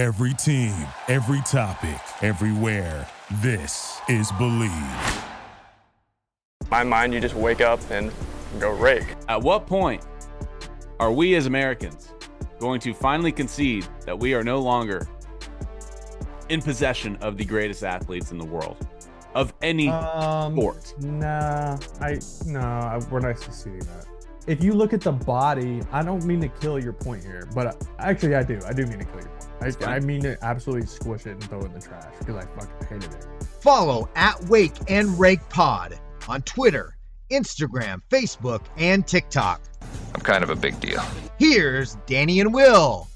Every team, every topic, everywhere. This is Believe. my mind, you just wake up and go rake. At what point are we as Americans going to finally concede that we are no longer in possession of the greatest athletes in the world of any Um, sport? Nah, I no, I, we're not conceding that. If you look at the body, I don't mean to kill your point here, but I, actually I do. I do mean to kill your point. I. I mean to absolutely squish it and throw it in the trash because I fucking hated it. Follow at Wake and Rake Pod on Twitter, Instagram, Facebook, and TikTok. I'm kind of a big deal. Here's Danny and Will.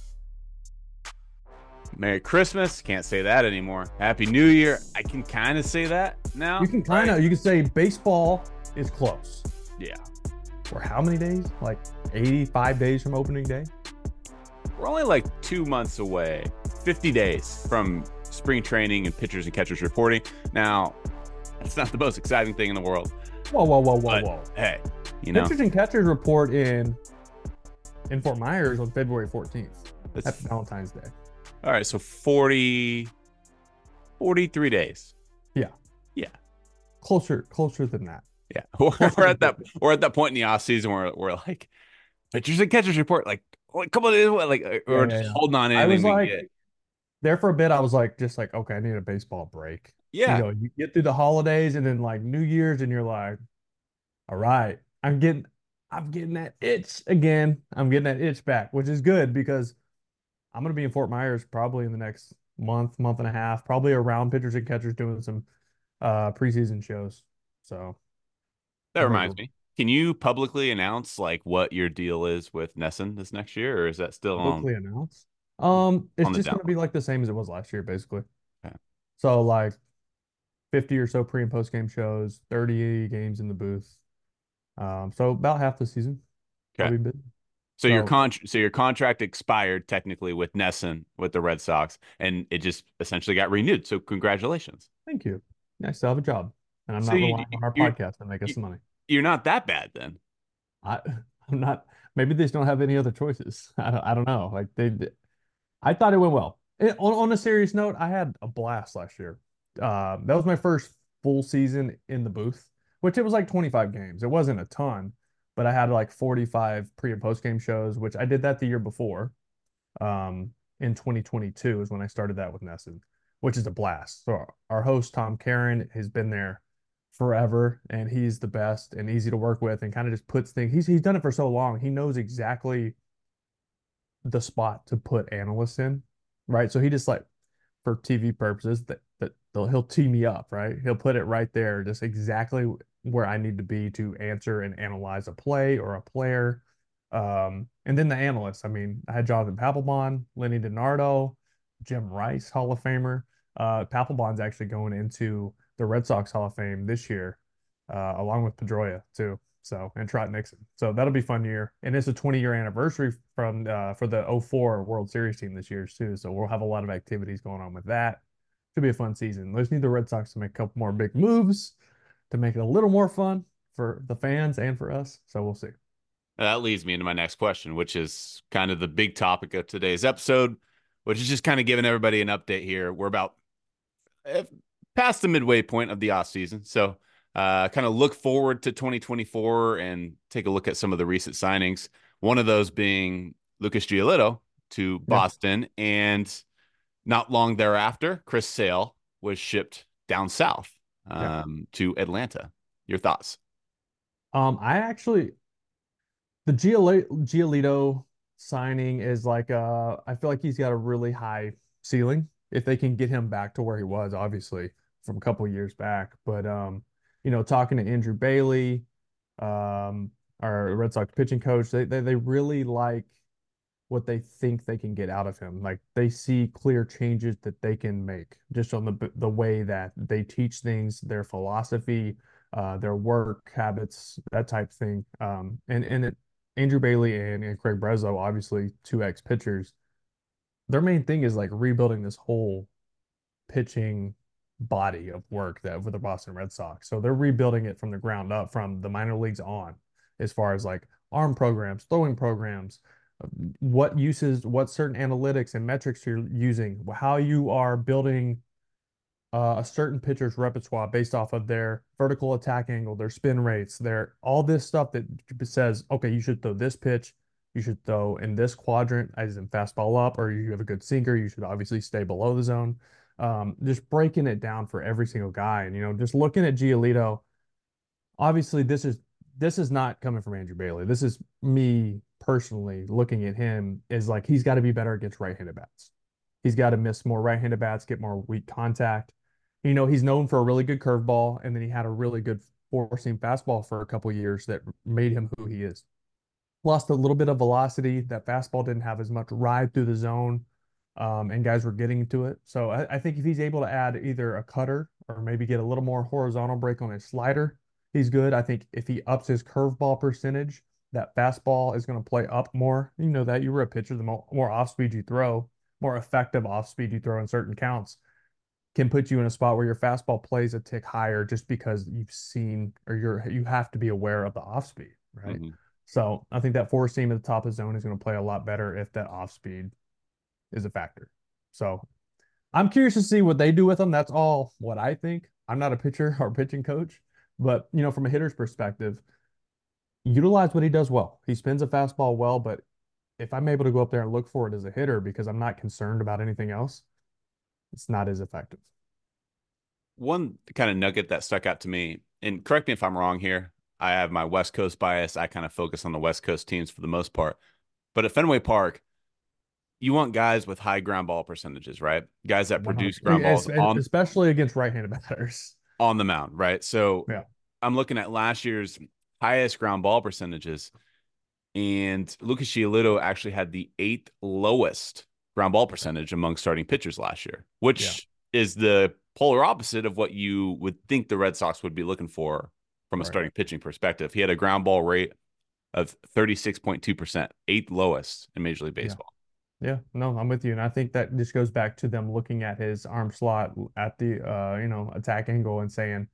Merry Christmas. Can't say that anymore. Happy New Year. I can kind of say that now. You can kind of right? you can say baseball is close. Yeah. For how many days? Like 85 days from opening day. We're only like two months away, 50 days from spring training and pitchers and catchers reporting. Now, it's not the most exciting thing in the world. Whoa, whoa, whoa, whoa, whoa. hey, you know, Pitchers and catchers report in in Fort Myers on February 14th. that's, That's Valentine's Day. all right. So 40, 43 days. Yeah. Yeah. Closer, closer than that. Yeah. we're at that, we're at that point in the off season where we're like, pitchers and catchers report like, like come on, like, we're Yeah, just yeah. holding on I was like, get. there for a bit, I was like, just like, okay, I need a baseball break. Yeah. You know, you get through the holidays and then like New Year's, and you're like, all right, I'm getting, I'm getting that itch again. I'm getting that itch back, which is good because I'm gonna be in Fort Myers probably in the next month, month and a half, probably around pitchers and catchers doing some uh preseason shows. So That reminds me. Can you publicly announce like what your deal is with NESN this next year, or is that still on? publicly announced. Um, it's just gonna be like the same as it was last year, basically. Okay. So like 50 or so pre and post game shows, 30 games in the booth. Um, so about half the season. Okay. Bit- So your So- con so your contract expired technically with NESN with the Red Sox, and it just essentially got renewed. So congratulations. Thank you. I still have a job, and I'm So not you- relying on our you- podcast to make us you- some money. You're not that bad then. I, I'm not. Maybe they just don't have any other choices. I don't, I don't know. Like they, I thought it went well. It- on on a serious note, I had a blast last year. Uh, that was my first full season in the booth, which it was like 25 games. It wasn't a ton, but I had like 45 pre and post game shows, which I did that the year before. Um, in 2022 is when I started that with NESN, which is a blast. So our host Tom Caron has been there forever and he's the best and easy to work with and kind of just puts things he's he's done it for so long. He knows exactly the spot to put analysts in, right? So he just like for TV purposes that that he'll tee me up, right? He'll put it right there, just exactly where I need to be to answer and analyze a play or a player. Um, and then the analysts. I mean, I had Jonathan Papelbon, Lenny DiNardo, Jim Rice, Hall of Famer. Uh, Papelbon's actually going into the Red Sox Hall of Fame this year, uh, along with Pedroia too. So and Trot Nixon. So that'll be fun year. And it's a 20 year anniversary from uh, for the 04 World Series team this year too. So we'll have a lot of activities going on with that. Should be a fun season. Let's need the Red Sox to make a couple more big moves to make it a little more fun for the fans and for us. So we'll see. That leads me into my next question, which is kind of the big topic of today's episode, which is just kind of giving everybody an update here. We're about past the midway point of the off season, so uh, kind of look forward to 2024 and take a look at some of the recent signings. One of those being Lucas Giolito to Boston, and not long thereafter, Chris Sale was shipped down south Yeah. um, to Atlanta. Your thoughts? Um, I actually the Gioli- Giolito signing is like uh I feel like he's got a really high ceiling if they can get him back to where he was, obviously, from a couple years back. But um, you know, talking to Andrew Bailey, um, our Red Sox pitching coach, they they, they really like what they think they can get out of him. Like they see clear changes that they can make just on the the way that they teach things, their philosophy, uh, their work habits, that type thing. Um, and and it, Andrew Bailey and, and Craig Breslow, obviously two ex pitchers, their main thing is like rebuilding this whole pitching body of work that for the Boston Red Sox. So they're rebuilding it from the ground up, from the minor leagues on, as far as like arm programs, throwing programs, what uses, what certain analytics and metrics you're using, how you are building uh, a certain pitcher's repertoire based off of their vertical attack angle, their spin rates, their all this stuff that says, okay, you should throw this pitch, you should throw in this quadrant, as in fastball up, or you have a good sinker, you should obviously stay below the zone. Um, just breaking it down for every single guy, and you know, just looking at Giolito. Obviously, this is this is not coming from Andrew Bailey. This is me personally looking at him is like he's got to be better against right-handed bats. He's got to miss more right-handed bats, get more weak contact. You know, he's known for a really good curveball, and then he had a really good four-seam fastball for a couple years that made him who he is. Lost a little bit of velocity. That fastball didn't have as much ride through the zone, um, and guys were getting to it. So I, I think if he's able to add either a cutter or maybe get a little more horizontal break on his slider, he's good. I think if he ups his curveball percentage, that fastball is going to play up more. You know that you were a pitcher, the more, more off speed you throw, more effective off speed you throw in certain counts can put you in a spot where your fastball plays a tick higher just because you've seen or you're you have to be aware of the off speed, right? Mm-hmm. So I think that four seam at the top of the zone is going to play a lot better if that off speed is a factor. So I'm curious to see what they do with them. That's all what I think. I'm not a pitcher or pitching coach. But you know, from a hitter's perspective, utilize what he does well. He spins a fastball well, but if I'm able to go up there and look for it as a hitter because I'm not concerned about anything else, it's not as effective. One kind of nugget that stuck out to me, and correct me if I'm wrong here. I have my West Coast bias. I kind of focus on the West Coast teams for the most part. But at Fenway Park, you want guys with high ground ball percentages, right? Guys that uh-huh. produce ground balls on, especially against right-handed batters on the mound, right? So yeah. I'm looking at last year's highest ground ball percentages, and Lucas Giolito actually had the eighth lowest ground ball percentage among starting pitchers last year, which yeah. is the polar opposite of what you would think the Red Sox would be looking for from a right. starting pitching perspective. He had a ground ball rate of 36.2%, eighth lowest in Major League Baseball. Yeah, no, I'm with you, and I think that just goes back to them looking at his arm slot at the uh, you know attack angle and saying,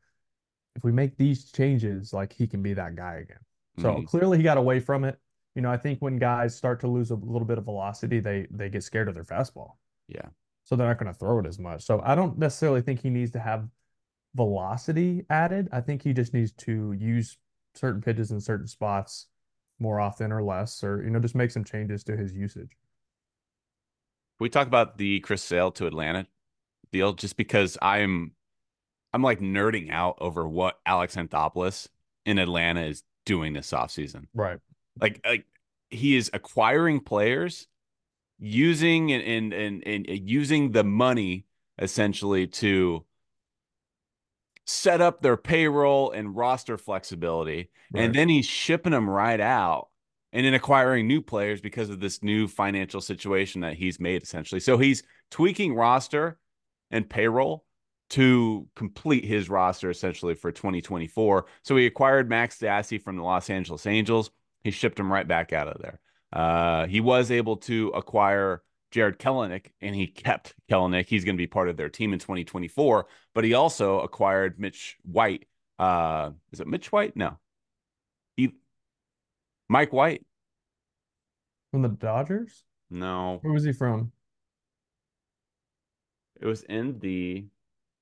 if we make these changes, like he can be that guy again. So mm-hmm. clearly he got away from it. You know, I think when guys start to lose a little bit of velocity, they they get scared of their fastball. Yeah. So they're not going to throw it as much. So I don't necessarily think he needs to have velocity added. I think he just needs to use certain pitches in certain spots more often or less, or you know, just make some changes to his usage we talk about the Chris Sale to Atlanta deal just because I'm I'm like nerding out over what Alex Anthopoulos in Atlanta is doing this offseason. Right. Like like he is acquiring players using and and and, and using the money essentially to set up their payroll and roster flexibility right. and then he's shipping them right out and in acquiring new players because of this new financial situation that he's made essentially. So he's tweaking roster and payroll to complete his roster essentially for 2024. So he acquired Max Stassi from the Los Angeles Angels. He shipped him right back out of there. Uh, he was able to acquire Jarred Kelenic, and he kept Kelenic. He's going to be part of their team in 2024. But he also acquired Mitch White. Uh, is it Mitch White? No, Mike White from the Dodgers? No. Where was he from? It was in the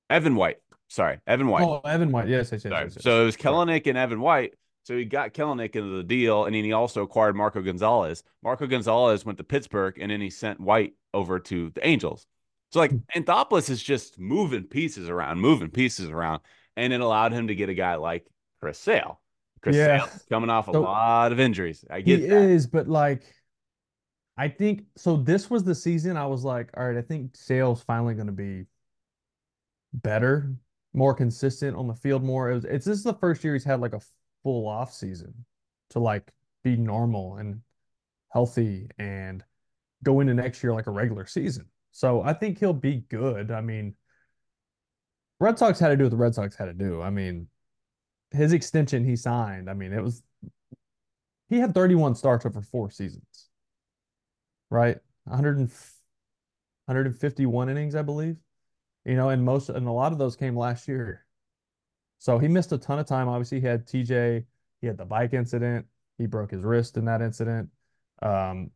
Evan White. Sorry, Evan White. Oh, Evan White. Yes, yes, yes. yes, yes. So it was Kelenic and Evan White. So he got Kelenic into the deal, and then he also acquired Marco Gonzalez. Marco Gonzalez went to Pittsburgh, and then he sent White over to the Angels. So like hmm. Anthopoulos is just moving pieces around, moving pieces around, and it allowed him to get a guy like Chris Sale. Chris yeah. Coming off a so lot of injuries. I get he that. is, but like I think so. This was the season I was like, all right, I think Sale's finally going to be better, more consistent on the field. More, it was, it's this is the first year he's had like a full off season to like be normal and healthy and go into next year like a regular season. So I think he'll be good. I mean, Red Sox had to do what the Red Sox had to do. I mean, his extension he signed. I mean, it was he had 31 starts over four seasons right? 100 151 innings, I believe. You know, and most and a lot of those came last year. So he missed a ton of time. Obviously, he had TJ, he had the bike incident, he broke his wrist in that incident. Um,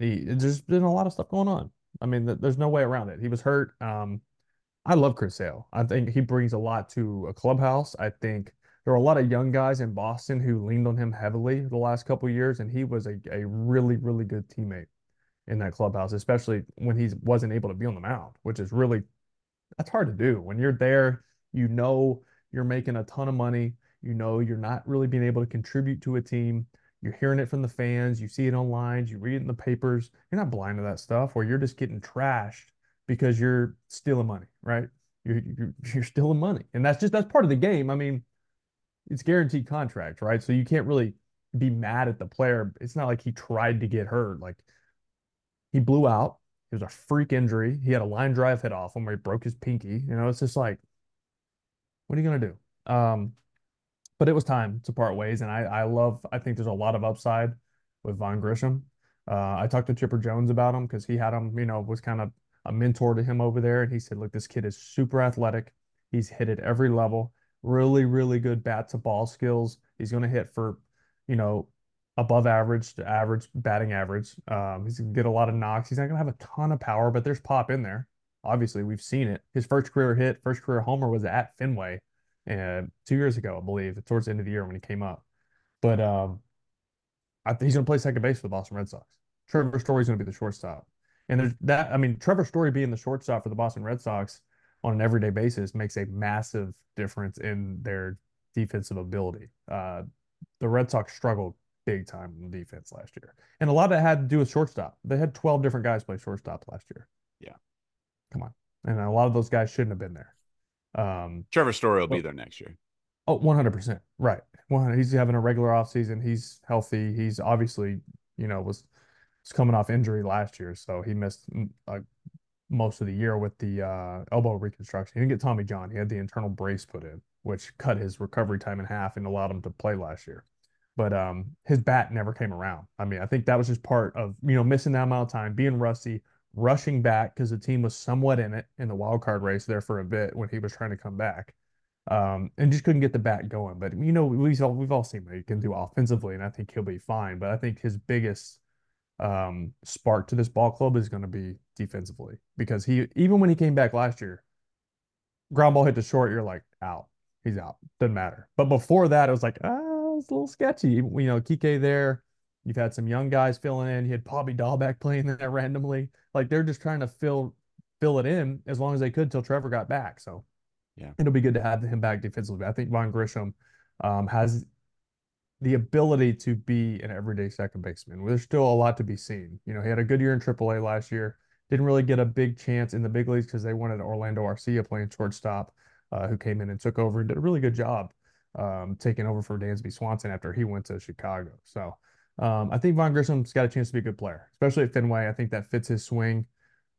He there's been a lot of stuff going on. I mean, there's no way around it. He was hurt. Um, I love Chris Sale. I think he brings a lot to a clubhouse. I think there were a lot of young guys in Boston who leaned on him heavily the last couple years, and he was a, a really, really good teammate in that clubhouse, especially when he wasn't able to be on the mound, which is really that's hard to do. When you're there, you know you're making a ton of money. You know you're not really being able to contribute to a team. You're hearing it from the fans. You see it online. You read it in the papers. You're not blind to that stuff where you're just getting trashed because you're stealing money, right? You're, you're, you're stealing money. And that's just, that's part of the game. I mean, it's guaranteed contract, right? So you can't really be mad at the player. It's not like he tried to get hurt. Like he blew out. It was a freak injury. He had a line drive hit off him where he broke his pinky. You know, it's just like, what are you gonna do? Um, but it was time to part ways, and I I love. I think there's a lot of upside with Vaughn Grissom. Uh, I talked to Chipper Jones about him because he had him. You know, was kind of a mentor to him over there, and he said, "Look, this kid is super athletic. He's hit at every level. Really, really good bat to ball skills. He's going to hit for, you know, above average to average batting average. Um, he's gonna get a lot of knocks. He's not gonna have a ton of power, but there's pop in there. Obviously, we've seen it. His first career hit, first career homer was at Fenway, and two years ago, I believe, towards the end of the year when he came up. But um, I he's gonna play second base for the Boston Red Sox. Trevor Story's gonna be the shortstop, and there's that. I mean, Trevor Story being the shortstop for the Boston Red Sox on an everyday basis makes a massive difference in their defensive ability. Uh, the Red Sox struggled big time in defense last year. And a lot of it had to do with shortstop. They had 12 different guys play shortstop last year. Yeah. Come on. And a lot of those guys shouldn't have been there. Um, Trevor Story will well, be there next year. Oh, 100%. Right. Well, he's having a regular offseason. He's healthy. He's obviously, you know, was, was coming off injury last year. So he missed uh, most of the year with the uh, elbow reconstruction. He didn't get Tommy John. He had the internal brace put in, which cut his recovery time in half and allowed him to play last year but um, his bat never came around. I mean, I think that was just part of you know missing that amount of time, being rusty, rushing back because the team was somewhat in it in the wild card race there for a bit when he was trying to come back, um, and just couldn't get the bat going. But you know, we've all we've all seen what he can do offensively, and I think he'll be fine. But I think his biggest um, spark to this ball club is going to be defensively because he even when he came back last year, ground ball hit the short, you're like out, he's out, doesn't matter. But before that, it was like ah it's a little sketchy. You know, Kike there. You've had some young guys filling in. You had Bobby Dalbec playing there randomly. Like they're just trying to fill fill it in as long as they could till Trevor got back. So yeah, it'll be good to have him back defensively. I think Vaughn Grissom um, has the ability to be an everyday second baseman. There's still a lot to be seen. You know, he had a good year in AAA last year. Didn't really get a big chance in the big leagues because they wanted Orlando Arcia playing shortstop, uh, who came in and took over and did a really good job um, taking over for Dansby Swanson after he went to Chicago. So um, I think Vaughn Grissom's got a chance to be a good player, especially at Fenway. I think that fits his swing.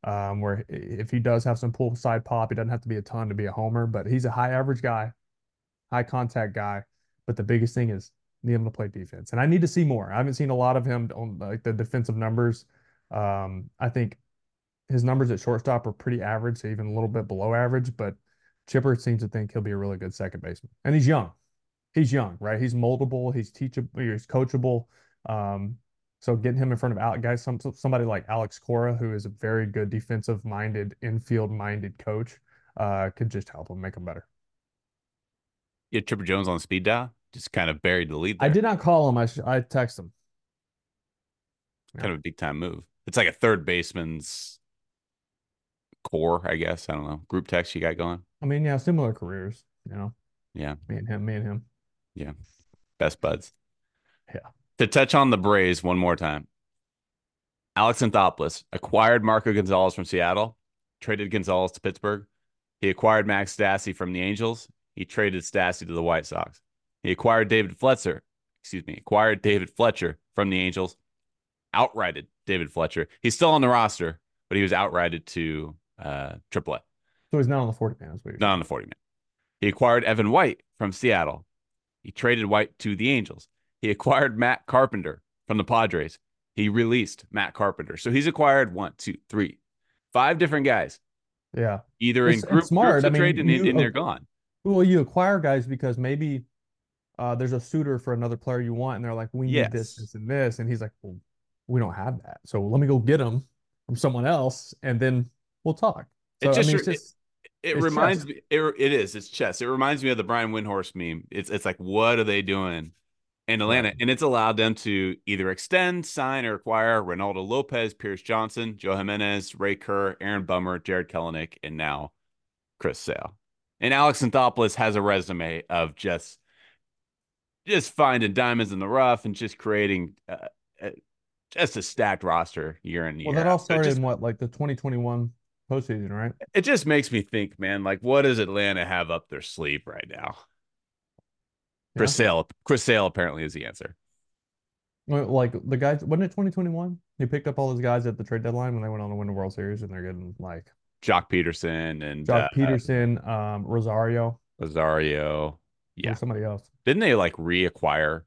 Um, where if he does have some pull side pop, he doesn't have to be a ton to be a homer, but he's a high average guy, high contact guy. But the biggest thing is need him to play defense, and I need to see more. I haven't seen a lot of him on like the defensive numbers. Um, I think his numbers at shortstop are pretty average, so even a little bit below average. But Chipper seems to think he'll be a really good second baseman, and he's young he's young, right? He's moldable, he's teachable, he's coachable. Um, so getting him in front of out guys, some somebody like Alex Cora, who is a very good defensive minded, infield minded coach, uh, could just help him make him better. Yeah, Chipper Jones on speed dial, just kind of buried the lead. There. I did not call him. I sh- I text him. Kind yeah. of a big time move. It's like a third baseman's core, I guess. I don't know. Group text you got going. I mean, yeah, similar careers, you know. Yeah. Me and him, me and him. Yeah. Best buds. Yeah. To touch on the Braves one more time. Alex Anthopoulos acquired Marco Gonzalez from Seattle, traded Gonzalez to Pittsburgh. He acquired Max Stassi from the Angels. He traded Stassi to the White Sox. He acquired David Fletcher, excuse me, acquired David Fletcher from the Angels, outrighted David Fletcher. He's still on the roster, but he was outrighted to uh, AAA. So he's not on the 40 man. Not on the 40 man. He acquired Evan White from Seattle. He traded White to the Angels. He acquired Matt Carpenter from the Padres. He released Matt Carpenter. So he's acquired one, two, three, five different guys. Yeah. Either it's, in group, smart. I mean, trade and, you, and they're gone. Well, you acquire guys because maybe uh, there's a suitor for another player you want, and they're like, we need yes. this, this, and this. And he's like, well, we don't have that. So let me go get them from someone else, and then we'll talk. So It just- I mean, it's it- just It It's reminds chess. me. It, it is. It's chess. It reminds me of the Brian Windhorst meme. It's it's like, what are they doing in Atlanta? And it's allowed them to either extend, sign, or acquire Reynaldo Lopez, Pierce Johnson, Joe Jimenez, Ray Kerr, Aaron Bummer, Jarred Kelenic, and now Chris Sale. And Alex Anthopoulos has a resume of just just finding diamonds in the rough and just creating uh, uh, just a stacked roster year in year. well, that all. So started just- in what, like the 2021 postseason, right? it just makes me think, man, like what does Atlanta have up their sleeve right now? Chris Sale, Chris Sale apparently is the answer. Like the guys, wasn't it 2021? He picked up all those guys at the trade deadline when they went on to win the World Series, and they're getting like Joc Pederson and Joc uh, Pederson, um, Rosario, Rosario. Yeah. somebody else. Didn't they like reacquire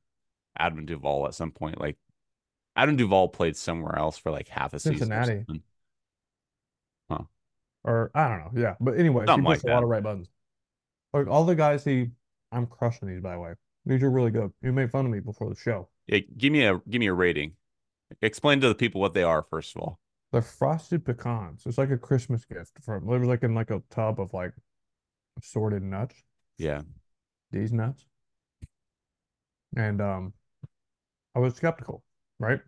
Adam Duvall at some point? Like Adam Duvall played somewhere else for like half a season. or Cincinnati. something. or I don't know. Yeah, but anyway, Something he pushed like a lot of right buttons. Like all the guys he, I'm crushing these by the way. These are really good. You made fun of me before the show. Yeah, give me a give me a rating. Explain to the people what they are first of all. They're frosted pecans. It's like a Christmas gift from. it was like in like a tub of like assorted nuts. Yeah. These nuts. And um, I was skeptical, right?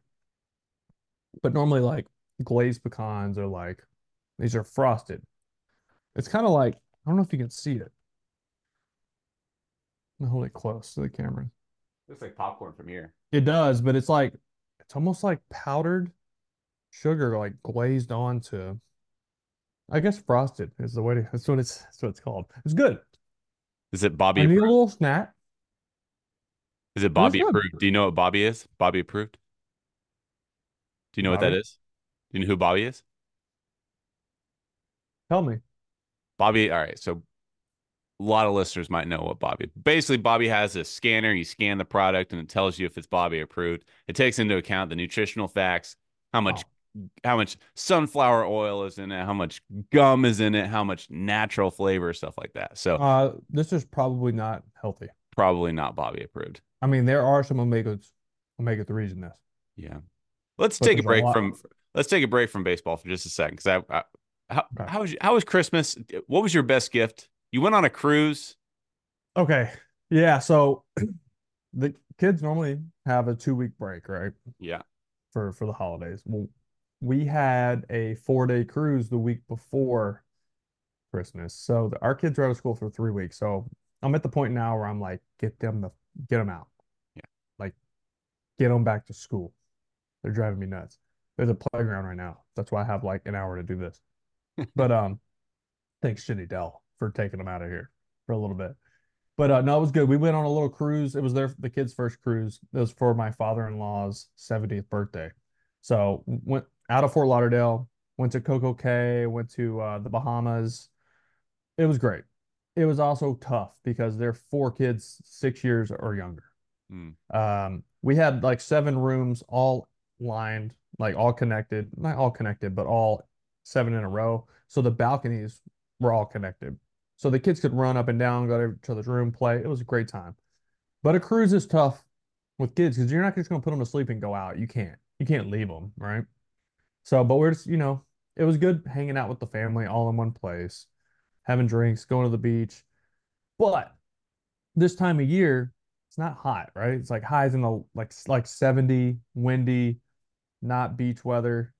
But normally, like glazed pecans are like these are frosted. It's kind of like I don't know if you can see it. I'm gonna hold it close to the camera. Looks like popcorn from here. It does, but it's like it's almost like powdered sugar, like glazed onto. I guess frosted is the way to. That's what it's. That's what it's called. It's good. Is it Bobby I need a little snack. Is it Bobby approved? Do you know what Bobby is? Bobby approved? Do you know what that is? Do you know who Bobby is? Tell me. Bobby, all right. So a lot of listeners might know what Bobby. Basically, Bobby has a scanner. You scan the product, and it tells you if it's Bobby approved. It takes into account the nutritional facts, how much, how much sunflower oil is in it, how much gum is in it, how much natural flavor, stuff like that. So Uh, this is probably not healthy. probably not Bobby approved. I mean, there are some omegas, omega threes in this. Yeah. Let's But take a there's a break from. Let's take a break from baseball for just a second, because I, I how, Okay. how was how was Christmas? What was your best gift? You went on a cruise. Okay. Yeah. So the kids normally have a two week break, right? Yeah. For for the holidays. Well, we had a four day cruise the week before Christmas. So the, our kids are out of school for three weeks. So I'm at the point now where I'm like, get them the get them out. Get them back to school. They're driving me nuts. There's a playground right now. That's why I have like an hour to do this. But um, thanks Shitty Dell for taking them out of here for a little bit. But uh, no, it was good. We went on a little cruise. It was their the kids' first cruise. It was for my father-in-law's 70th birthday. So went out of Fort Lauderdale, went to Coco Cay, went to uh, the Bahamas. It was great. It was also tough because they're four kids, six years or younger. Hmm. Um, we had like seven rooms, all lined, like all connected, not all connected, but all seven in a row. So the balconies were all connected. So the kids could run up and down, go to each other's room, play. It was a great time. But a cruise is tough with kids because you're not just going to put them to sleep and go out. You can't. You can't leave them, right? So, but we're just, you know, it was good hanging out with the family all in one place, having drinks, going to the beach. But this time of year, it's not hot, right? It's like highs in the like like 70, windy, not beach weather.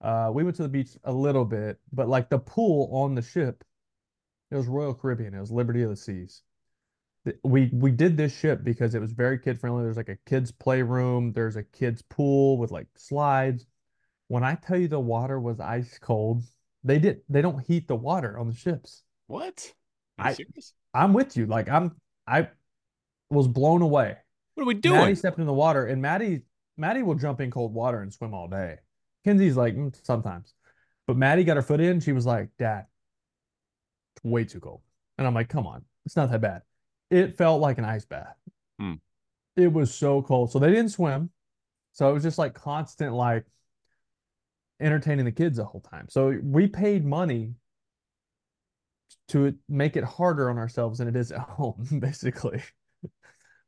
Uh, we went to the beach a little bit, but like the pool on the ship, it was Royal Caribbean. It was Liberty of the Seas. We we did this ship because it was very kid friendly. There's like a kids playroom. There's a kids pool with like slides. When I tell you the water was ice cold, they did they don't heat the water on the ships. What? I- serious? I'm with you. Like I'm I was blown away. What are we doing? Maddie stepped in the water, and Maddie Maddie will jump in cold water and swim all day. Kenzie's like "Mm, sometimes, but Maddie got her foot in. She was like, "Dad, it's way too cold," and I'm like, "Come on, it's not that bad." It felt like an ice bath. Hmm. It was so cold, so they didn't swim. So it was just like constant, like entertaining the kids the whole time. So we paid money to make it harder on ourselves than it is at home, basically.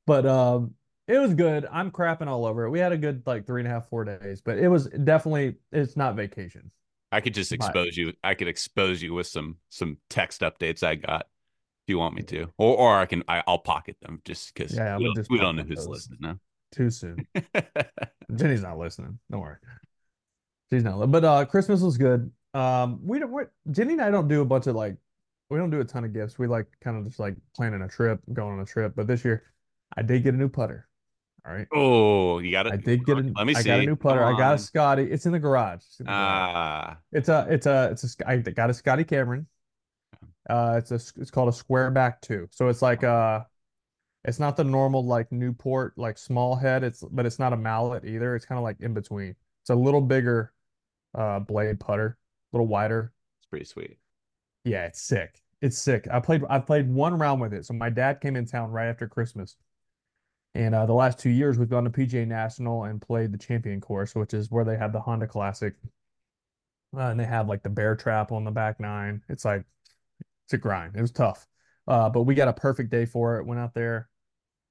But um, It was good. I'm crapping all over it. We had a good like three and a half, four days, but it was definitely it's not vacation. I could just But- expose you. I could expose you with some some text updates I got if you want me to, or or I can I, I'll pocket them just because Yeah, we, would don't, just we don't know who's those. listening Too soon. Jenny's not listening. Don't worry. She's not. But uh, Christmas was good. Um, we don't. We're, Jenny and I don't do a bunch of like, we don't do a ton of gifts. We like kind of just like planning a trip, going on a trip. But this year, I did get a new putter. All right. oh, you got it. I did get a. Let me I see. got a new putter. I got a Scotty. It's in the garage. It's, in the garage. Ah, it's a. It's a. It's a. I got a Scotty Cameron. Uh, it's a. It's called a square back two. So it's like uh, it's not the normal like Newport like small head. It's but it's not a mallet either. It's kind of like in between. It's a little bigger, uh, blade putter, a little wider. it's pretty sweet. Yeah, it's sick. It's sick. I played I've played one round with it. So my dad came in town right after Christmas. And uh, the last two years we've gone to PGA National and played the champion course, which is where they have the Honda Classic. Uh, and they have like the bear trap on the back nine. It's like it's a grind. It was tough. Uh, but we got a perfect day for it. Went out there,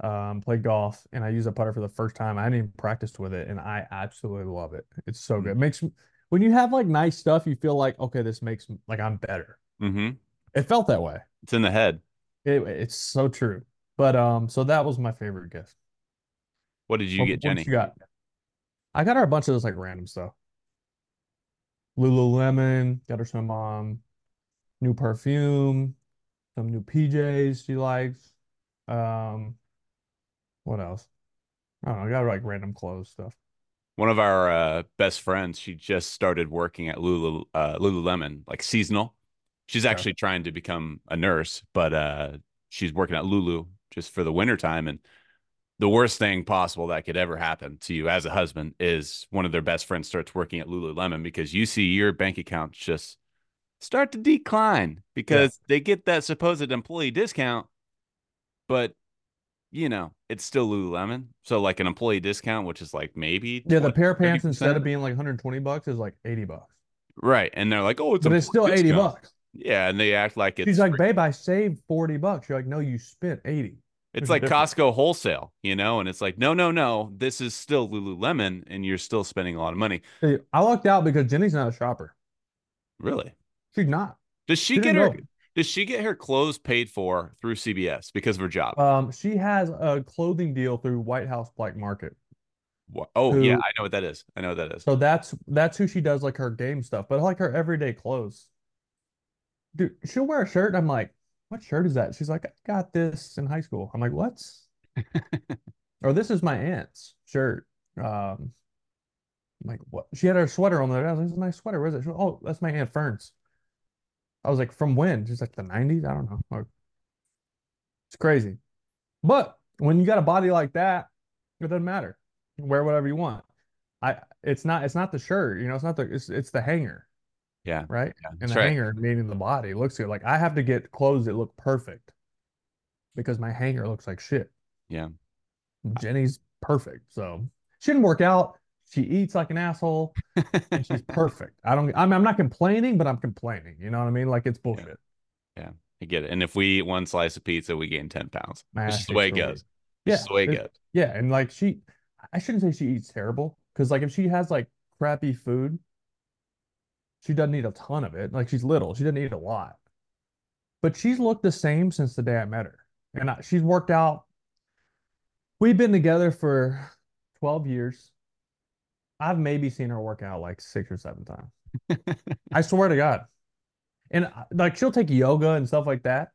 um, played golf, and I used a putter for the first time. I hadn't even practiced with it, and I absolutely love it. It's so good. It makes when you have like nice stuff, you feel like okay, this makes like I'm better. Hmm It felt that way. It's in the head. It, it's so true. But um, so that was my favorite gift. What did you What- get, Jenny? you got? I got her a bunch of this like random stuff. Lululemon, got her some um new perfume, some new PJs she likes. Um, what else? I don't know. I got her like random clothes stuff. One of our uh, best friends, she just started working at Lulu uh, Lululemon, like seasonal. She's actually trying to become a nurse, but uh, she's working at Lulu just for the wintertime. And the worst thing possible that could ever happen to you as a husband is one of their best friends starts working at Lululemon because you see your bank accounts just start to decline because they get that supposed employee discount, but you know, it's still Lululemon. So like an employee discount, which is like maybe Yeah, the pair of pants 30%. instead of being like 120 bucks is like 80 bucks. right, and they're like, oh, it's But it's still 80 discount. bucks. Yeah, and they act like it's She's like, babe, I saved 40 bucks. You're like, no, you spent 80. it's like. Costco wholesale, you know, and it's like, no, no, no, this is still Lululemon, and you're still spending a lot of money. See, I lucked out because Jenny's not a shopper. Really? She's not. Does she, She get her? know. Does she get her clothes paid for through CBS because of her job? Um, she has a clothing deal through White House Black Market. Wha- oh yeah, I know what that is. I know what that is. So that's that's who she does like her game stuff, but like her everyday clothes. Dude, she'll wear a shirt. I'm like, what shirt is that? She's like, I got this in high school. I'm like, what? or this is my aunt's shirt. Um, I'm like, what? She had her sweater on there. I was like, this is nice sweater. Where's it? She oh, that's my aunt Fern's. I was like, from when? She's like, the 90s? I don't know. Like, it's crazy. But when you got a body like that, it doesn't matter. Wear whatever you want. I it's not it's not the shirt, you know, it's not the it's it's the hanger, Yeah, right? yeah, And the right. hanger meaning the body looks good. Like I have to get clothes that look perfect because my hanger looks like shit. Yeah. Jenny's perfect. So she didn't work out. She eats like an asshole and she's perfect. I don't I'm I'm not complaining, but I'm complaining. You know what I mean? Like it's bullshit. Yeah, I get it. And if we eat one slice of pizza, we gain ten pounds. Man, It's just the way it goes. Yeah, the way it it- goes. Yeah, and like she, I shouldn't say she eats terrible because like if she has like crappy food, she doesn't eat a ton of it. Like she's little, she doesn't eat a lot, but she's looked the same since the day I met her, and I, she's worked out. We've been together for twelve years. I've maybe seen her work out like six or seven times. I swear to God. And uh, like she'll take yoga and stuff like that.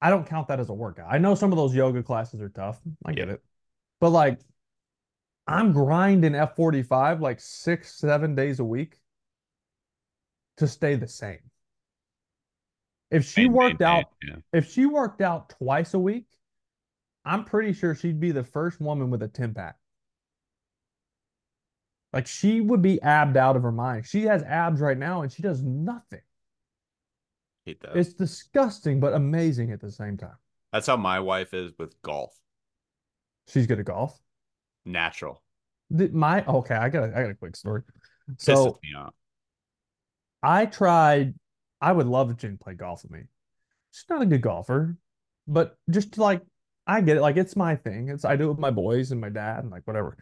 I don't count that as a workout. I know some of those yoga classes are tough. I get it. But like I'm grinding F45 like six, seven days a week to stay the same. If she Main- worked maintain, out, Yeah. if she worked out twice a week, I'm pretty sure she'd be the first woman with a 10 pack. Like she would be abbed out of her mind. She has abs right now and she does nothing. Hate that. It's disgusting, but amazing at the same time. That's how my wife is with golf. She's good at golf. Natural. The- my okay, I got a, I got a quick story. So Pisses me off. I tried. I would love Jen played golf with me. She's not a good golfer, but just like I get it. Like it's my thing. It's I do it with my boys and my dad and like whatever.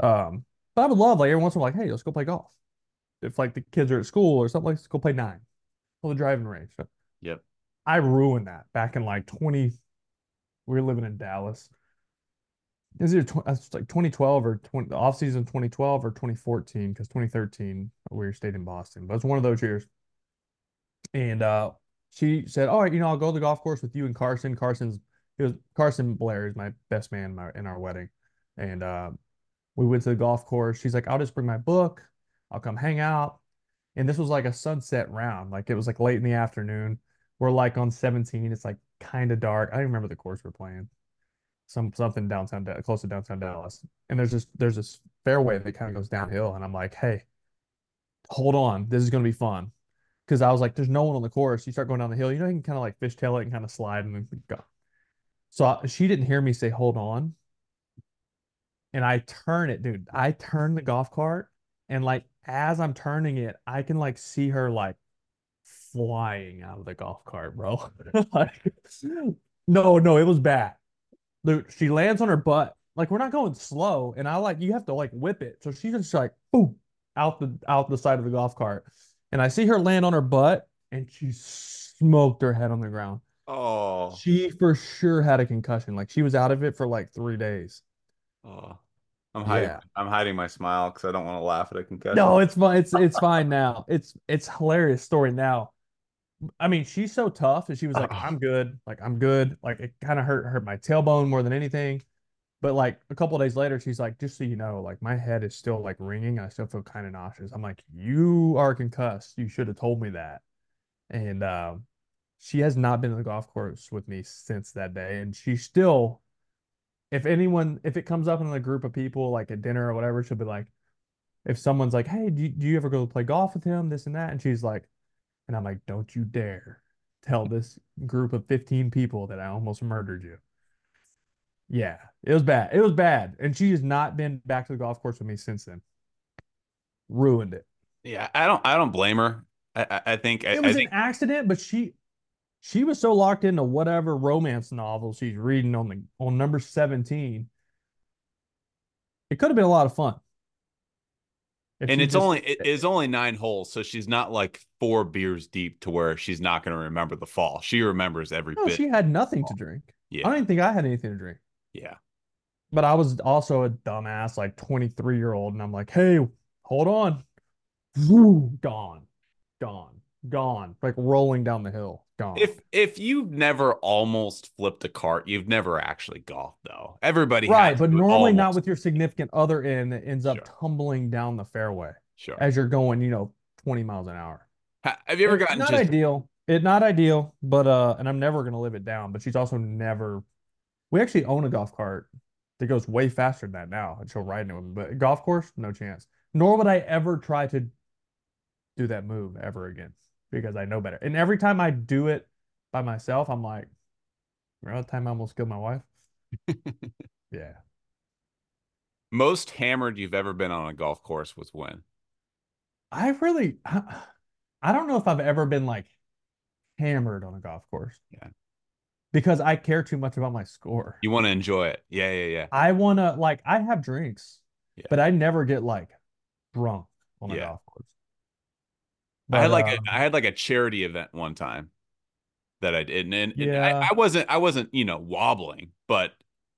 Um, but I would love like every once in a while, like, hey, let's go play golf. If like the kids are at school or something, like, let's go play nine. To the driving range. Yep. I ruined that back in like 20. We were living in Dallas. Is it tw- it's like 2012 or 20 the off season 2012 or 2014? Because 2013 we stayed in Boston, but it's one of those years. And uh, she said, "All right, you know, I'll go to the golf course with you and Carson. Carson's it was Carson Blair is my best man in, my, in our wedding, and uh, we went to the golf course. She's like, I'll just bring my book. I'll come hang out. And this was like a sunset round. Like it was like late in the afternoon. We're like on 17. It's like kind of dark. I don't remember the course we're playing. Some something downtown, close to downtown Dallas. And there's this there's this fairway that kind of goes downhill. And I'm like, hey, hold on, this is gonna be fun. Because I was like, there's no one on the course. You start going down the hill, you know, you can kind of like fishtail it and kind of slide and then go. So I, she didn't hear me say hold on. And I turn it, dude. I turn the golf cart and like as I'm turning it, I can like see her like flying out of the golf cart, bro. like, no, no, it was bad. Dude, she lands on her butt. Like we're not going slow, and I like you have to like whip it. So she's just like boom out the out the side of the golf cart, and I see her land on her butt, and she smoked her head on the ground. Oh, She for sure had a concussion. Like she was out of it for like three days. oh. I'm hiding. Yeah. I'm hiding my smile because I don't want to laugh at a concussion. No, it's fine. It's it's fine now. It's it's hilarious story now. I mean, she's so tough and she was like, I'm good. Like, I'm good. Like it kind of hurt hurt my tailbone more than anything. But like a couple of days later, she's like, just so you know, like my head is still like ringing. I still feel kind of nauseous. I'm like, you are concussed. You should have told me that. And um, she has not been to the golf course with me since that day. And she still, if anyone, if it comes up in a group of people, like at dinner or whatever, she'll be like, if someone's like, hey, do you, do you ever go play golf with him? This and that. And she's like, and I'm like, don't you dare tell this group of 15 people that I almost murdered you. Yeah, it was bad. It was bad. And she has not been back to the golf course with me since then. Ruined it. Yeah, I don't. I don't blame her. I. I, I think. I, It was I think. an accident, but she she was so locked into whatever romance novel she's reading on the on number 17. It could have been a lot of fun. If And it's just- only it is only nine holes, so she's not like four beers deep to where she's not going to remember the fall. She remembers every no, bit. she had nothing to drink. Yeah, I don't even think I had anything to drink. yeah. But I was also a dumbass, like 23 year old, and I'm like, hey, hold on. Woo, gone, gone, gone. Like rolling down the hill, gone. If if you've never almost flipped a cart, you've never actually golfed though. Everybody right, but normally not with your significant other in that ends up Sure. tumbling down the fairway sure. as you're going, you know, 20 miles an hour. Have you ever It's gotten not just ideal. It not ideal, but uh, and I'm never gonna live it down. But she's also never. We actually own a golf cart that goes way faster than that now, and she'll ride in it. But golf course, no chance. Nor would I ever try to do that move ever again because I know better. And every time I do it by myself, I'm like, remember that time I almost killed my wife? yeah. most hammered you've ever been on a golf course was when? I really, I, I don't know if I've ever been like hammered on a golf course. Yeah. Because I care too much about my score. You want to enjoy it. Yeah, yeah, yeah. I want to, like, I have drinks, Yeah. but I never get like drunk on a Yeah. golf course. I had like uh, a I had like a charity event one time that I did, and, and Yeah. I, I wasn't I wasn't you know wobbling, but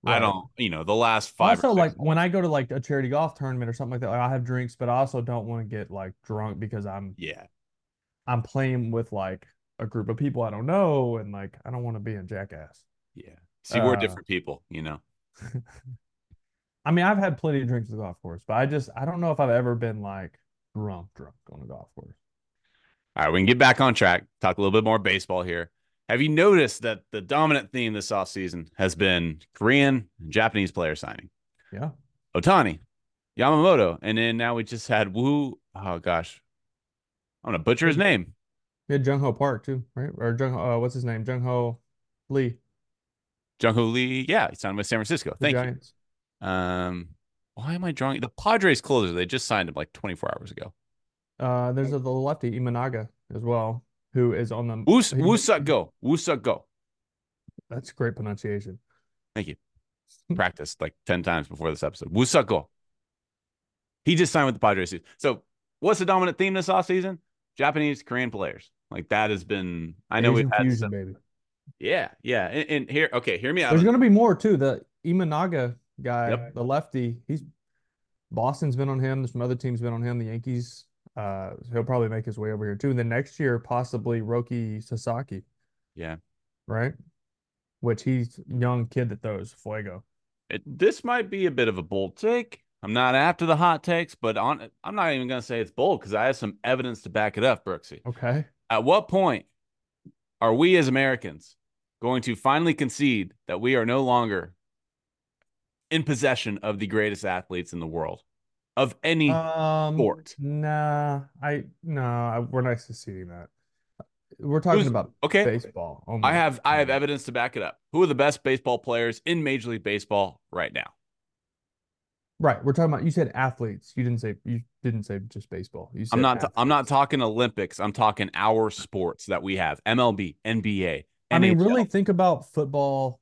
I don't you know the last five. Also, like when I go to like a charity golf tournament or something like that, like, I have drinks, but I also don't want to get like drunk because I'm yeah, I'm playing with like a group of people I don't know, and like I don't want to be a jackass. yeah. See, we're Uh, different people, you know. I mean, I've had plenty of drinks at the golf course, but I just I don't know if I've ever been like drunk, drunk on a golf course. All right, we can get back on track. Talk a little bit more baseball here. Have you noticed that the dominant theme this offseason has been Korean and Japanese player signing? Yeah. Ohtani, Yamamoto, and then now we just had Wu. Oh gosh, I'm gonna butcher his name. We had Jung Ho Park too, right? Or Jung uh, what's his name? Jung Ho Lee, Jung Ho Lee. Yeah, he signed with San Francisco. the Thank Giants. you. Um, why am I drawing the Padres closer? They just signed him like 24 hours ago. Uh, there's a, the lefty Imanaga as well, who is on the Woos he- Woosuk go. Woosuk go. That's great pronunciation. Thank you. Practiced like 10 times before this episode. Wusako. He just signed with the Padres. So what's the dominant theme this offseason? Japanese, Korean players. Like that has been I know Asian we've had fusion, some, baby. Yeah, yeah. And, and here, okay, hear me out. There's going to be more too. The Imanaga guy, Yep. the lefty, he's Boston's been on him. There's some other teams been on him. The Yankees, uh, he'll probably make his way over here too. And then next year, possibly Roki Sasaki, Yeah. right? Which he's young kid that throws fuego. It, this might be a bit of a bold take. I'm not after the hot takes, but on I'm not even going to say it's bold because I have some evidence to back it up, Brooksy. Okay. At what point are we as Americans going to finally concede that we are no longer in possession of the greatest athletes in the world of any Um, sport? Nah, I no, I, we're not succeeding that. We're talking Who's- about okay. baseball. only. I have I have evidence to back it up. Who are the best baseball players in Major League Baseball right now? Right, we're talking about. You said athletes. You didn't say you didn't say just baseball. You said I'm not I'm not talking Olympics. I'm talking our sports that we have. MLB, NBA, I mean, really think about football,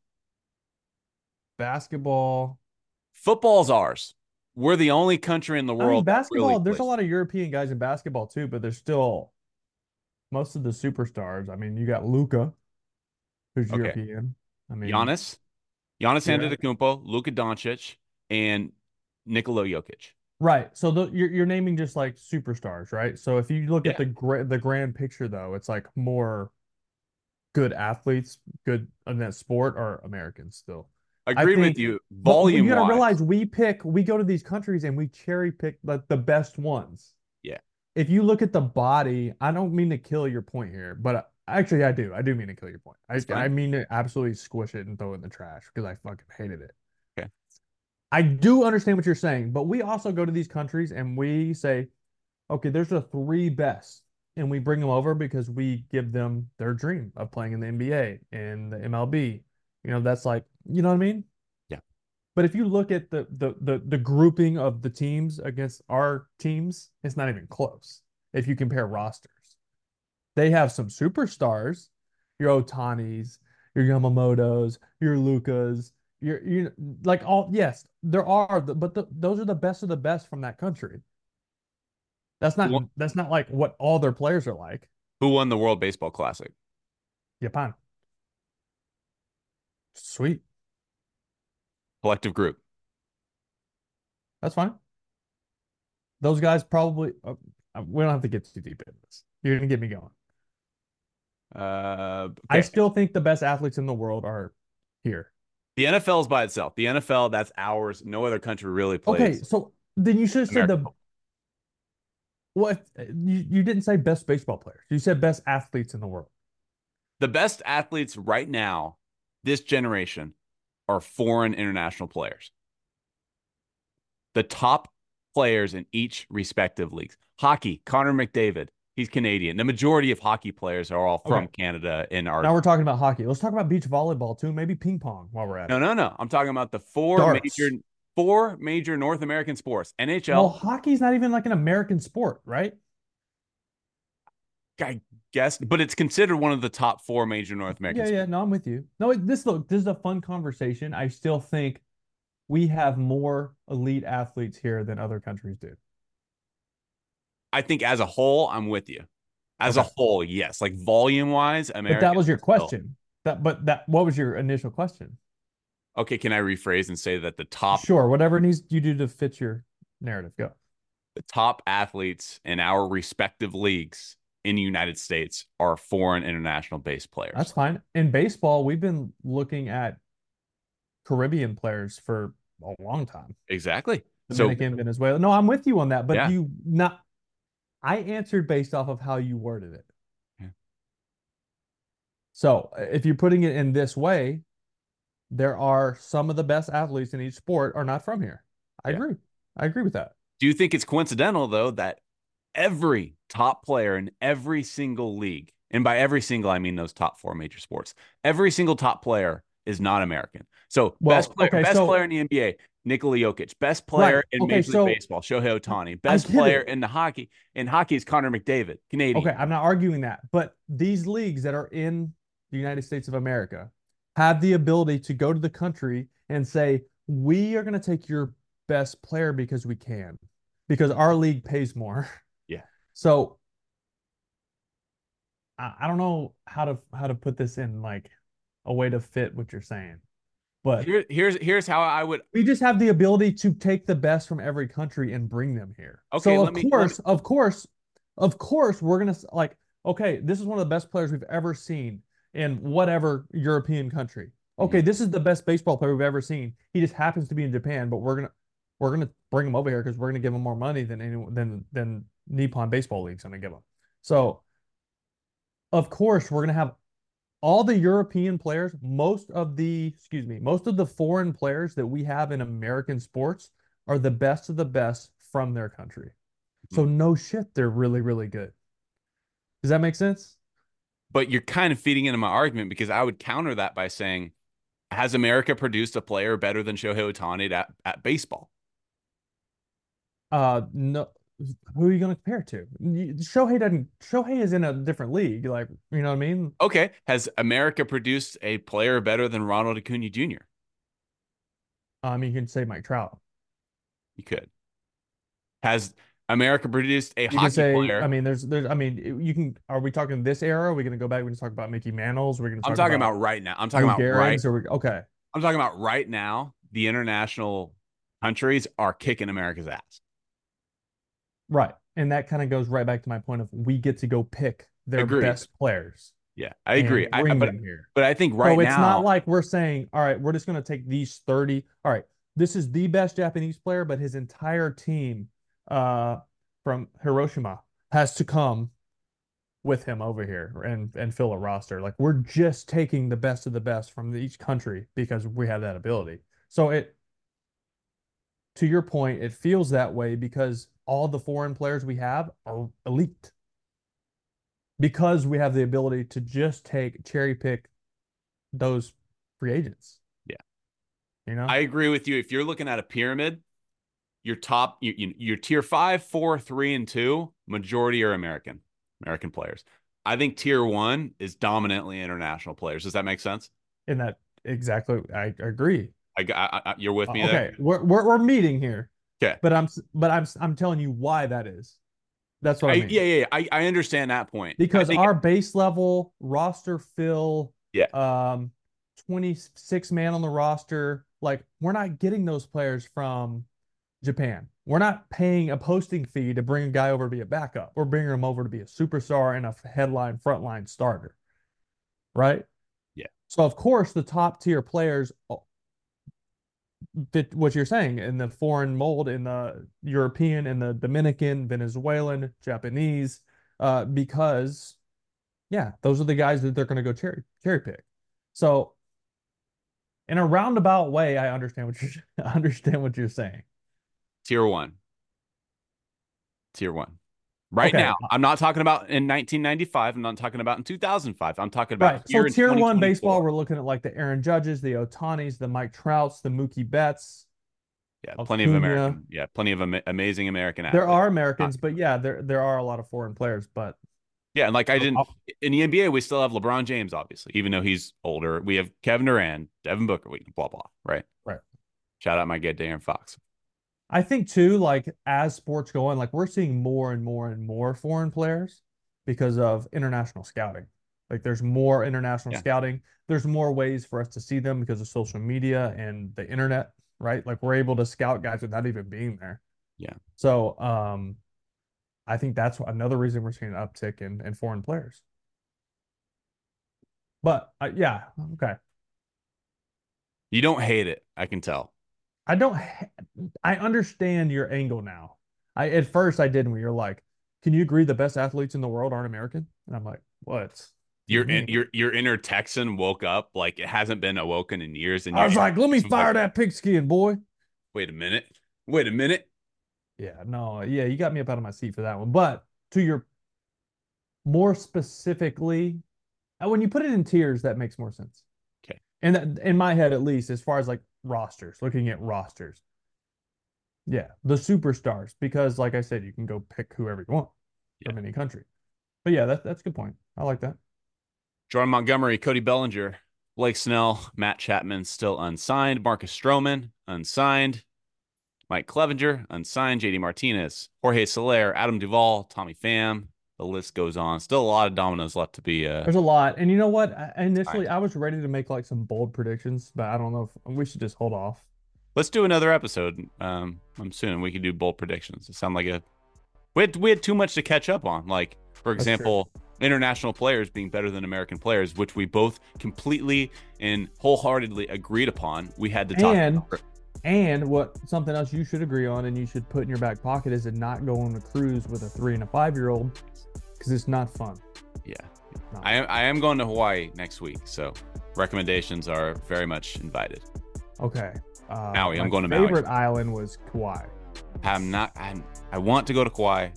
basketball. football's ours. We're the only country in the I world. mean, basketball. really there's a lot of European guys in basketball too, but there's still most of the superstars. I mean, you got Luka, who's Okay. European. I mean, Giannis, Giannis Yeah. Antetokounmpo, Luka Doncic, and Nikola Jokic. Right. So the, you're you're naming just like superstars, right? So if you look Yeah. at the gra- the grand picture, though, it's like more good athletes, good in that sport are Americans still. Agreed with you. Volume you gotta wise, realize we pick, we go to these countries and we cherry pick like the best ones. Yeah. If you look at the body, I don't mean to kill your point here, but uh, actually I do. I do mean to kill your point. I I mean to absolutely squish it and throw it in the trash because I fucking hated it. Okay. I do understand what you're saying, but we also go to these countries and we say, okay, there's the three best, and we bring them over because we give them their dream of playing in the NBA and the MLB. You know, that's like, you know what I mean? Yeah. But if you look at the the the, the grouping of the teams against our teams, it's not even close. If you compare rosters, they have some superstars, your Ohtanis, your Yamamotos, your Lucas, your you like all yes, there are, but the, those are the best of the best from that country. That's not Well- that's not like what all their players are like. who won the World Baseball Classic? Japan. Sweet. Collective group. That's fine. Those guys probably uh, uh, we don't have to get too deep into this. You're gonna get me going. Uh, I still think the best athletes in the world are here. the NFL is by itself. The NFL, that's ours. No other country really plays. Okay, so then you should have said the what you, you didn't say best baseball players. You said best athletes in the world. The best athletes right now, this generation, are foreign international players. The top players in each respective leagues. Hockey, Connor McDavid, he's Canadian. The majority of hockey players are all from Okay. Canada in our Now we're talking about hockey. Let's talk about beach volleyball too. Maybe ping pong while we're at No, it. No, no, no. I'm talking about the four Darts. major four major North American sports. NHL, Well, hockey's not even like an American sport, right? I guess, but it's considered one of the top four major North American Yeah, sports. yeah. No, I'm with you. No, this look, this is a fun conversation. I still think we have more elite athletes here than other countries do. I think as a whole, I'm with you. As a whole, yes. Like volume wise, America. But that was your question. That, but that, what was your initial question? Okay, can I rephrase and say that the top Sure, whatever needs you do to fit your narrative. Go. the top athletes in our respective leagues in the United States are foreign international based players. That's fine. In baseball, we've been looking at Caribbean players for a long time. exactly. So Dominican, Venezuela. No, I'm with you on that, but Yeah. you not. I answered based off of how you worded it. Yeah. So if you're putting it in this way, there are some of the best athletes in each sport are not from here. I Yeah. agree. I agree with that. do you think it's coincidental though that every top player in every single league, and by every single I mean those top four major sports, every single top player is not American. So Well, best player, okay, best so- player in the NBA, Nikola Jokic. Best player Right, in okay, Major so- League Baseball, Shohei Ohtani. Best player it. in the hockey in hockey is Connor McDavid, Canadian. Okay, I'm not arguing that, but these leagues that are in the United States of America have the ability to go to the country and say, we are going to take your best player because we can, because our league pays more. So I, I don't know how to how to put this in like a way to fit what you're saying. But Here, here's here's how I would we just have the ability to take the best from every country and bring them here. Okay, so let of me- course, of course, of course, we're gonna like, okay, this is one of the best players we've ever seen in whatever European country. Mm-hmm. Okay, this is the best baseball player we've ever seen. He just happens to be in Japan, but we're gonna we're gonna bring him over here because we're gonna give him more money than anyone than than Nippon Baseball League's I'm gonna give them. So, of course, we're gonna have all the European players, most of the, excuse me, most of the foreign players that we have in American sports are the best of the best from their country. So no shit, they're really, really good. Does that make sense? but you're kind of feeding into my argument because I would counter that by saying, has America produced a player better than Shohei Ohtani at, at baseball? Uh, no. Who are you going to compare it to? Shohei doesn't. Shohei is in a different league. Like, you know what I mean? Okay, has America produced a player better than Ronald Acuña Jr.? I mean, you can say Mike Trout. You could. Has America produced a You hockey say. player? I mean, there's, there's. I mean, you can. Are we talking this era? Are we going to go back? We're going to talk about Mickey Mantles. We're going to. I'm talking about right now. I'm talking about right. We, okay. I'm talking about right now. The international countries are kicking America's ass. Right. And that kind of goes right back to my point of we get to go pick their Agreed. best players. Yeah, I agree. I, but but I think right so it's now, not like we're saying, all right, we're just going to take these 30. All right, this is the best Japanese player, but his entire team uh, from Hiroshima has to come with him over here and and fill a roster. Like we're just taking the best of the best from each country because we have that ability. So it to your point, it feels that way because all the foreign players we have are elite. Because we have the ability to just take cherry pick those free agents. Yeah. You know? I agree with you. If you're looking at a pyramid, your top, you, you, your tier five, four, three, and two, majority are American, American players. I think tier one is dominantly international players. Does that make sense? In that exactly I agree. I, I, I you're with me uh, okay, there. we're, we're we're meeting here. Okay. But I'm but I'm I'm telling you why that is. That's what I, I, mean. yeah, yeah, yeah. I, I understand that point because our base level roster fill Yeah. um 26 man on the roster like we're not getting those players from japan we're not paying a posting fee to bring a guy over to be a backup we're bringing him over to be a superstar and a headline frontline starter right Yeah. so of course the top tier players fit what you're saying in the foreign mold in the european in the dominican venezuelan japanese uh, because yeah, those are the guys that they're going to go cherry cherry pick. So, in a roundabout way, I understand what you're I understand what you're saying. tier one. Tier one. Right Okay. now, I'm not talking about in 1995. I'm not talking about in 2005. I'm talking about Right. So tier one baseball, we're looking at like the Aaron Judges, the Ohtanis, the Mike Trouts, the Mookie Betts. Yeah, plenty of. American. Yeah, plenty of ama- amazing American Athletes. There are Americans, but yeah, there there are a lot of foreign players. But Yeah, and like I oh, didn't oh. in the NBA, we still have LeBron James, obviously, even though he's older. We have Kevin Durant, Devin Booker, we blah blah, right? Right. Shout out my good De'Aaron Fox. I think too, like as sports go on, like we're seeing more and more and more foreign players because of international scouting. Like there's more international Yeah. scouting. There's more ways for us to see them because of social media and the internet, right? Like we're able to scout guys without even being there. Yeah. So um I think that's another reason we're seeing an uptick in, in foreign players. But uh, yeah, okay. You don't hate it, I can tell. I don't. ha- I understand your angle now. I at first I didn't. When you're like, "Can you agree the best athletes in the world aren't American?" And I'm like, "What?" Your in, your your inner Texan woke up like it hasn't been awoken in years. And I was like, "Let me like, fire that pigskin, boy." Wait a minute. Wait a minute. Yeah, no, yeah, you got me up out of my seat for that one. But to your more specifically, uh, when you put it in tiers, that makes more sense. Okay. And that, in my head, at least, as far as like rosters, looking at rosters. Yeah, the superstars, because like I said, you can go pick whoever you want Yeah. from any country. But yeah, that, that's a good point. I like that. Jordan Montgomery, Cody Bellinger, Blake Snell, Matt Chapman still unsigned. Marcus Stroman unsigned. Mike Clevinger unsigned. JD Martinez, Jorge Soler, Adam Duvall, Tommy Pham. The list goes on. Still a lot of dominoes left to be. Uh, There's a lot, and you know what? I- Initially, I was ready to make like some bold predictions, but I don't know if we should just hold off. let's do another episode. Um, I'm soon. We can do bold predictions. It sound like a. We had, we had too much to catch up on. Like for example, international players being better than American players, which we both completely and wholeheartedly agreed upon. We had to talk. And- about. And what something else you should agree on and you should put in your back pocket is to not go on a cruise with a three and a five year old because it's not fun. Yeah. Not I am, I am going to Hawaii next week, so recommendations are very much invited. Okay. Uh, Maui, I'm going to Maui. My favorite island was Kauai. I'm not. I'm. I want to go to Kauai.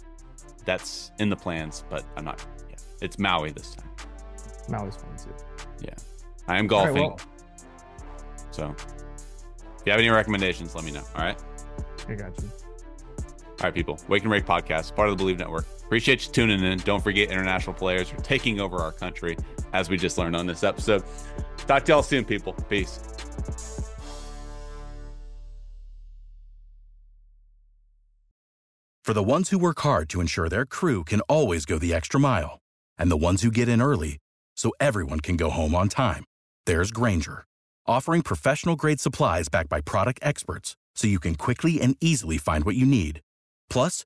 That's in the plans, but I'm not. Yeah, it's Maui this time. Maui's fun too. Yeah, I am All right, golfing, well, so if you have any recommendations, let me know. All right. I got you. All right, people. Wake and Rake podcast, part of the Believe Network. Appreciate you tuning in. Don't forget, international players are taking over our country, as we just learned on this episode. Talk to y'all soon, people. Peace. For the ones who work hard to ensure their crew can always go the extra mile, and the ones who get in early so everyone can go home on time, there's Grainger, offering professional grade supplies backed by product experts so you can quickly and easily find what you need. Plus,